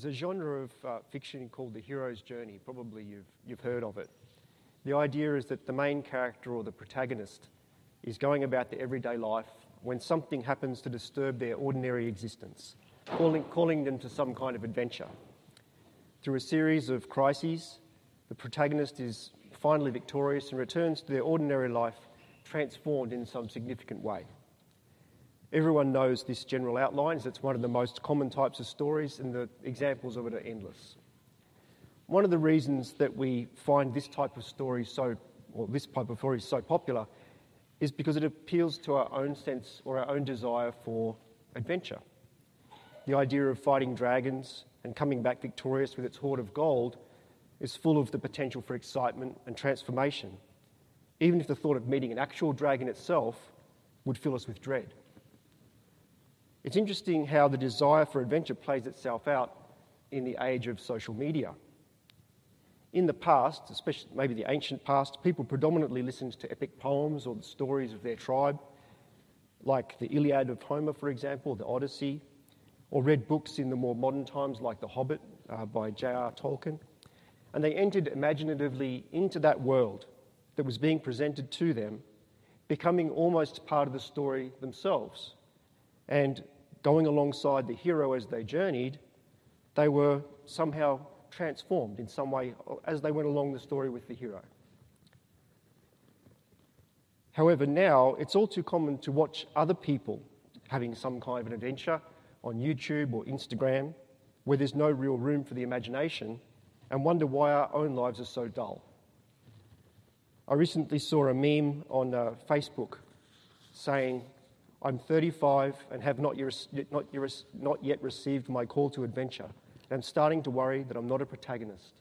There's a genre of uh, fiction called the hero's journey. Probably you've, you've heard of it. The idea is that the main character or the protagonist is going about their everyday life when something happens to disturb their ordinary existence, calling, calling them to some kind of adventure. Through a series of crises, the protagonist is finally victorious and returns to their ordinary life transformed in some significant way. Everyone knows this general outline, it's one of the most common types of stories, and the examples of it are endless. One of the reasons that we find this type of story so, or this type of story so popular, is because it appeals to our own sense or our own desire for adventure. The idea of fighting dragons and coming back victorious with its hoard of gold is full of the potential for excitement and transformation, even if the thought of meeting an actual dragon itself would fill us with dread. It's interesting how the desire for adventure plays itself out in the age of social media. In the past, especially maybe the ancient past, people predominantly listened to epic poems or the stories of their tribe, like the Iliad of Homer, for example, the Odyssey, or read books in the more modern times like The Hobbit uh, by J.R. Tolkien. And they entered imaginatively into that world that was being presented to them, becoming almost part of the story themselves. And going alongside the hero as they journeyed, they were somehow transformed in some way as they went along the story with the hero. However, now it's all too common to watch other people having some kind of an adventure on YouTube or Instagram where there's no real room for the imagination and wonder why our own lives are so dull. I recently saw a meme on uh, Facebook saying, I'm 35 and have not, not, not yet received my call to adventure. And I'm starting to worry that I'm not a protagonist.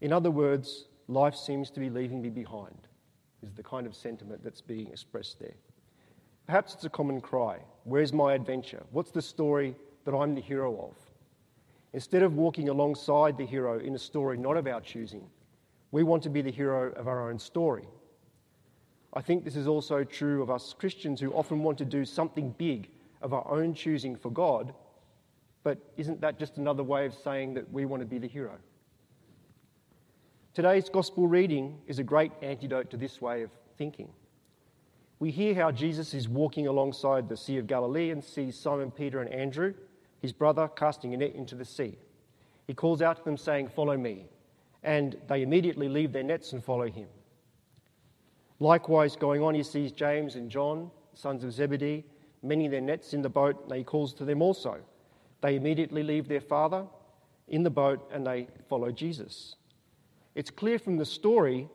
In other words, life seems to be leaving me behind, is the kind of sentiment that's being expressed there. Perhaps it's a common cry Where's my adventure? What's the story that I'm the hero of? Instead of walking alongside the hero in a story not of our choosing, we want to be the hero of our own story. I think this is also true of us Christians who often want to do something big of our own choosing for God, but isn't that just another way of saying that we want to be the hero? Today's gospel reading is a great antidote to this way of thinking. We hear how Jesus is walking alongside the Sea of Galilee and sees Simon Peter and Andrew, his brother, casting a net into the sea. He calls out to them, saying, Follow me. And they immediately leave their nets and follow him. Likewise, going on, he sees James and John, sons of Zebedee, mending their nets in the boat, and he calls to them also. They immediately leave their father in the boat and they follow Jesus. It's clear from the story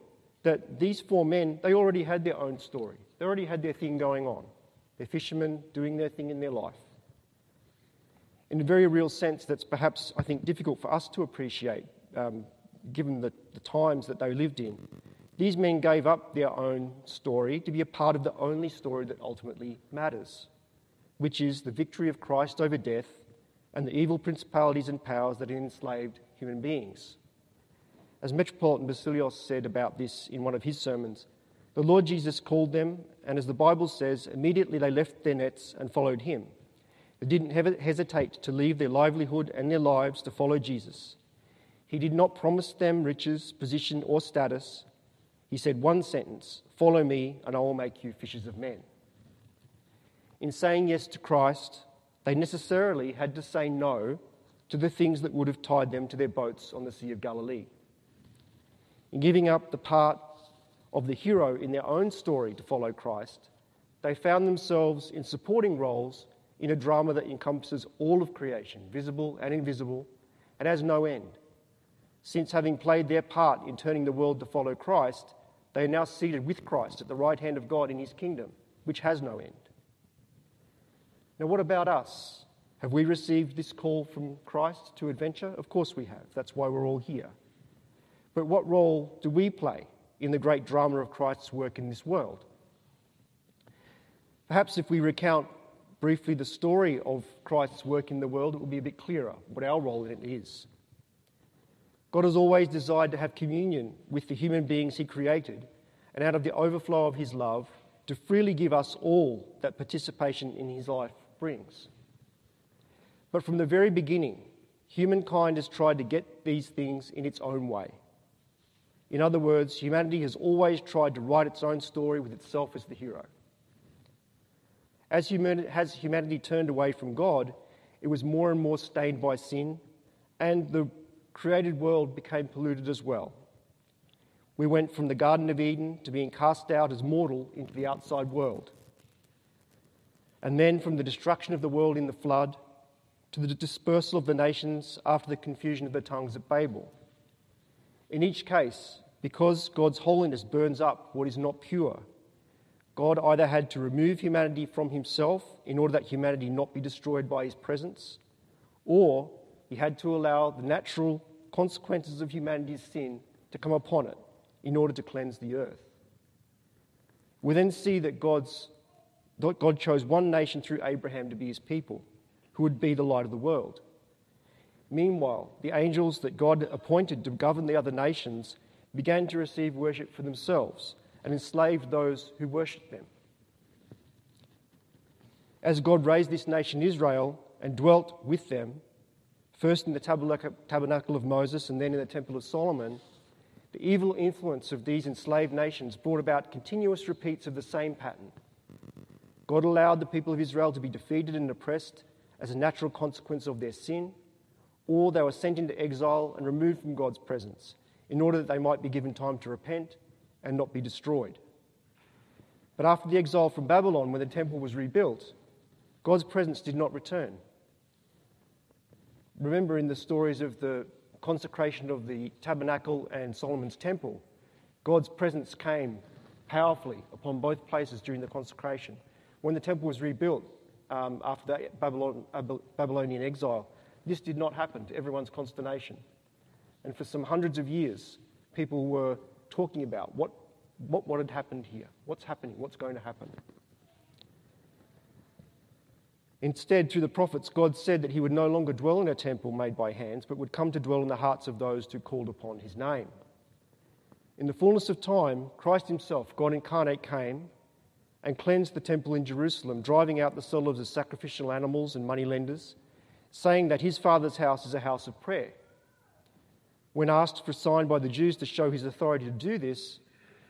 that these four men, they already had their own story. They already had their thing going on. They're fishermen doing their thing in their life. In a very real sense, that's perhaps, I think, difficult for us to appreciate, um, given the, the times that they lived in. These men gave up their own story to be a part of the only story that ultimately matters, which is the victory of Christ over death and the evil principalities and powers that enslaved human beings. As Metropolitan Basilios said about this in one of his sermons, the Lord Jesus called them, and as the Bible says, immediately they left their nets and followed him. They didn't hesitate to leave their livelihood and their lives to follow Jesus. He did not promise them riches, position, or status, he said one sentence Follow me, and I will make you fishers of men. In saying yes to Christ, they necessarily had to say no to the things that would have tied them to their boats on the Sea of Galilee. In giving up the part of the hero in their own story to follow Christ, they found themselves in supporting roles in a drama that encompasses all of creation, visible and invisible, and has no end. Since having played their part in turning the world to follow Christ, they are now seated with Christ at the right hand of God in his kingdom, which has no end. Now, what about us? Have we received this call from Christ to adventure? Of course we have. That's why we're all here. But what role do we play in the great drama of Christ's work in this world? Perhaps if we recount briefly the story of Christ's work in the world, it will be a bit clearer what our role in it is. God has always desired to have communion with the human beings He created, and out of the overflow of His love, to freely give us all that participation in His life brings. But from the very beginning, humankind has tried to get these things in its own way. In other words, humanity has always tried to write its own story with itself as the hero. As humanity turned away from God, it was more and more stained by sin, and the created world became polluted as well. We went from the Garden of Eden to being cast out as mortal into the outside world. And then from the destruction of the world in the flood to the dispersal of the nations after the confusion of the tongues at Babel. In each case, because God's holiness burns up what is not pure, God either had to remove humanity from himself in order that humanity not be destroyed by his presence, or he had to allow the natural consequences of humanity's sin to come upon it in order to cleanse the earth. We then see that God's, God chose one nation through Abraham to be his people, who would be the light of the world. Meanwhile, the angels that God appointed to govern the other nations began to receive worship for themselves and enslaved those who worshipped them. As God raised this nation Israel and dwelt with them, first in the tabernacle of Moses and then in the temple of Solomon, the evil influence of these enslaved nations brought about continuous repeats of the same pattern. God allowed the people of Israel to be defeated and oppressed as a natural consequence of their sin, or they were sent into exile and removed from God's presence in order that they might be given time to repent and not be destroyed. But after the exile from Babylon, when the temple was rebuilt, God's presence did not return. Remember in the stories of the consecration of the tabernacle and Solomon's temple, God's presence came powerfully upon both places during the consecration. When the temple was rebuilt um, after the Babylon, uh, Babylonian exile, this did not happen to everyone's consternation. And for some hundreds of years, people were talking about what, what, what had happened here, what's happening, what's going to happen. Instead, through the prophets, God said that he would no longer dwell in a temple made by hands, but would come to dwell in the hearts of those who called upon his name. In the fullness of time, Christ himself, God incarnate, came and cleansed the temple in Jerusalem, driving out the sellers of sacrificial animals and moneylenders, saying that his Father's house is a house of prayer. When asked for a sign by the Jews to show his authority to do this,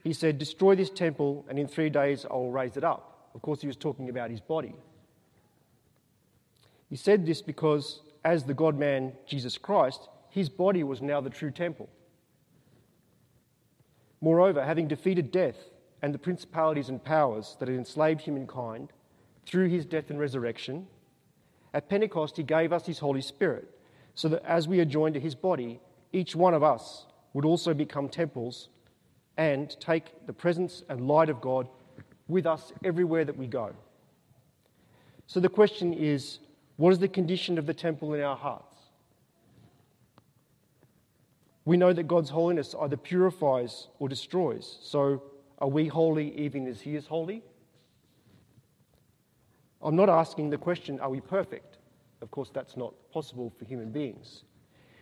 he said, Destroy this temple, and in three days I will raise it up. Of course, he was talking about his body. He said this because, as the God man Jesus Christ, his body was now the true temple. Moreover, having defeated death and the principalities and powers that had enslaved humankind through his death and resurrection, at Pentecost he gave us his Holy Spirit, so that as we are joined to his body, each one of us would also become temples and take the presence and light of God with us everywhere that we go. So the question is what is the condition of the temple in our hearts? We know that God's holiness either purifies or destroys. So are we holy even as He is holy? I'm not asking the question, are we perfect? Of course, that's not possible for human beings.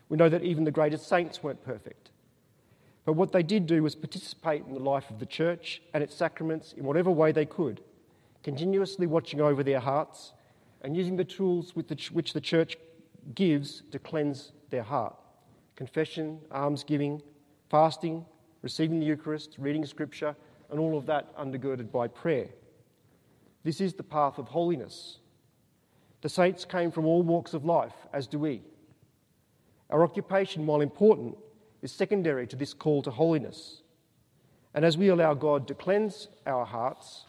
We know that even the greatest saints weren't perfect. But what they did do was participate in the life of the church and its sacraments in whatever way they could, continuously watching over their hearts and using the tools which the church gives to cleanse their heart confession, almsgiving, fasting, receiving the Eucharist, reading Scripture, and all of that undergirded by prayer. This is the path of holiness. The saints came from all walks of life, as do we. Our occupation, while important, is secondary to this call to holiness. And as we allow God to cleanse our hearts,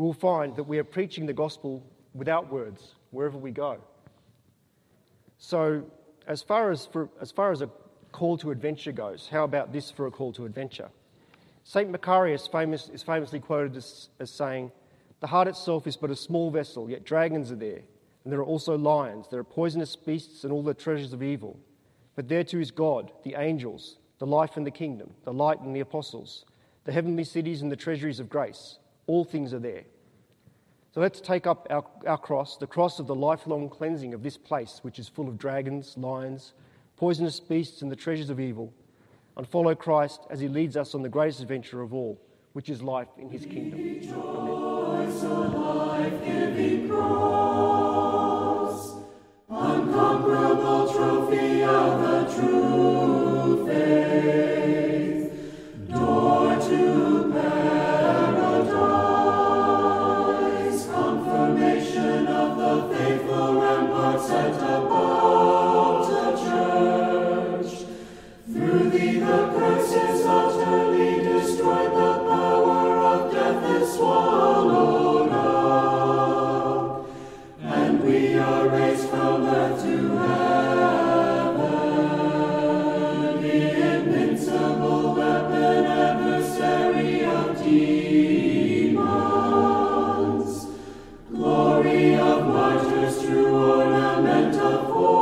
we'll find that we are preaching the gospel without words wherever we go. So, as far as, for, as far as a call to adventure goes, how about this for a call to adventure? St. Macarius famous, is famously quoted as, as saying, The heart itself is but a small vessel, yet dragons are there and there are also lions, there are poisonous beasts, and all the treasures of evil. But there too is God, the angels, the life and the kingdom, the light and the apostles, the heavenly cities and the treasuries of grace. All things are there. So let's take up our, our cross, the cross of the lifelong cleansing of this place, which is full of dragons, lions, poisonous beasts, and the treasures of evil, and follow Christ as he leads us on the greatest adventure of all, which is life in his kingdom. Amen. ornament of war.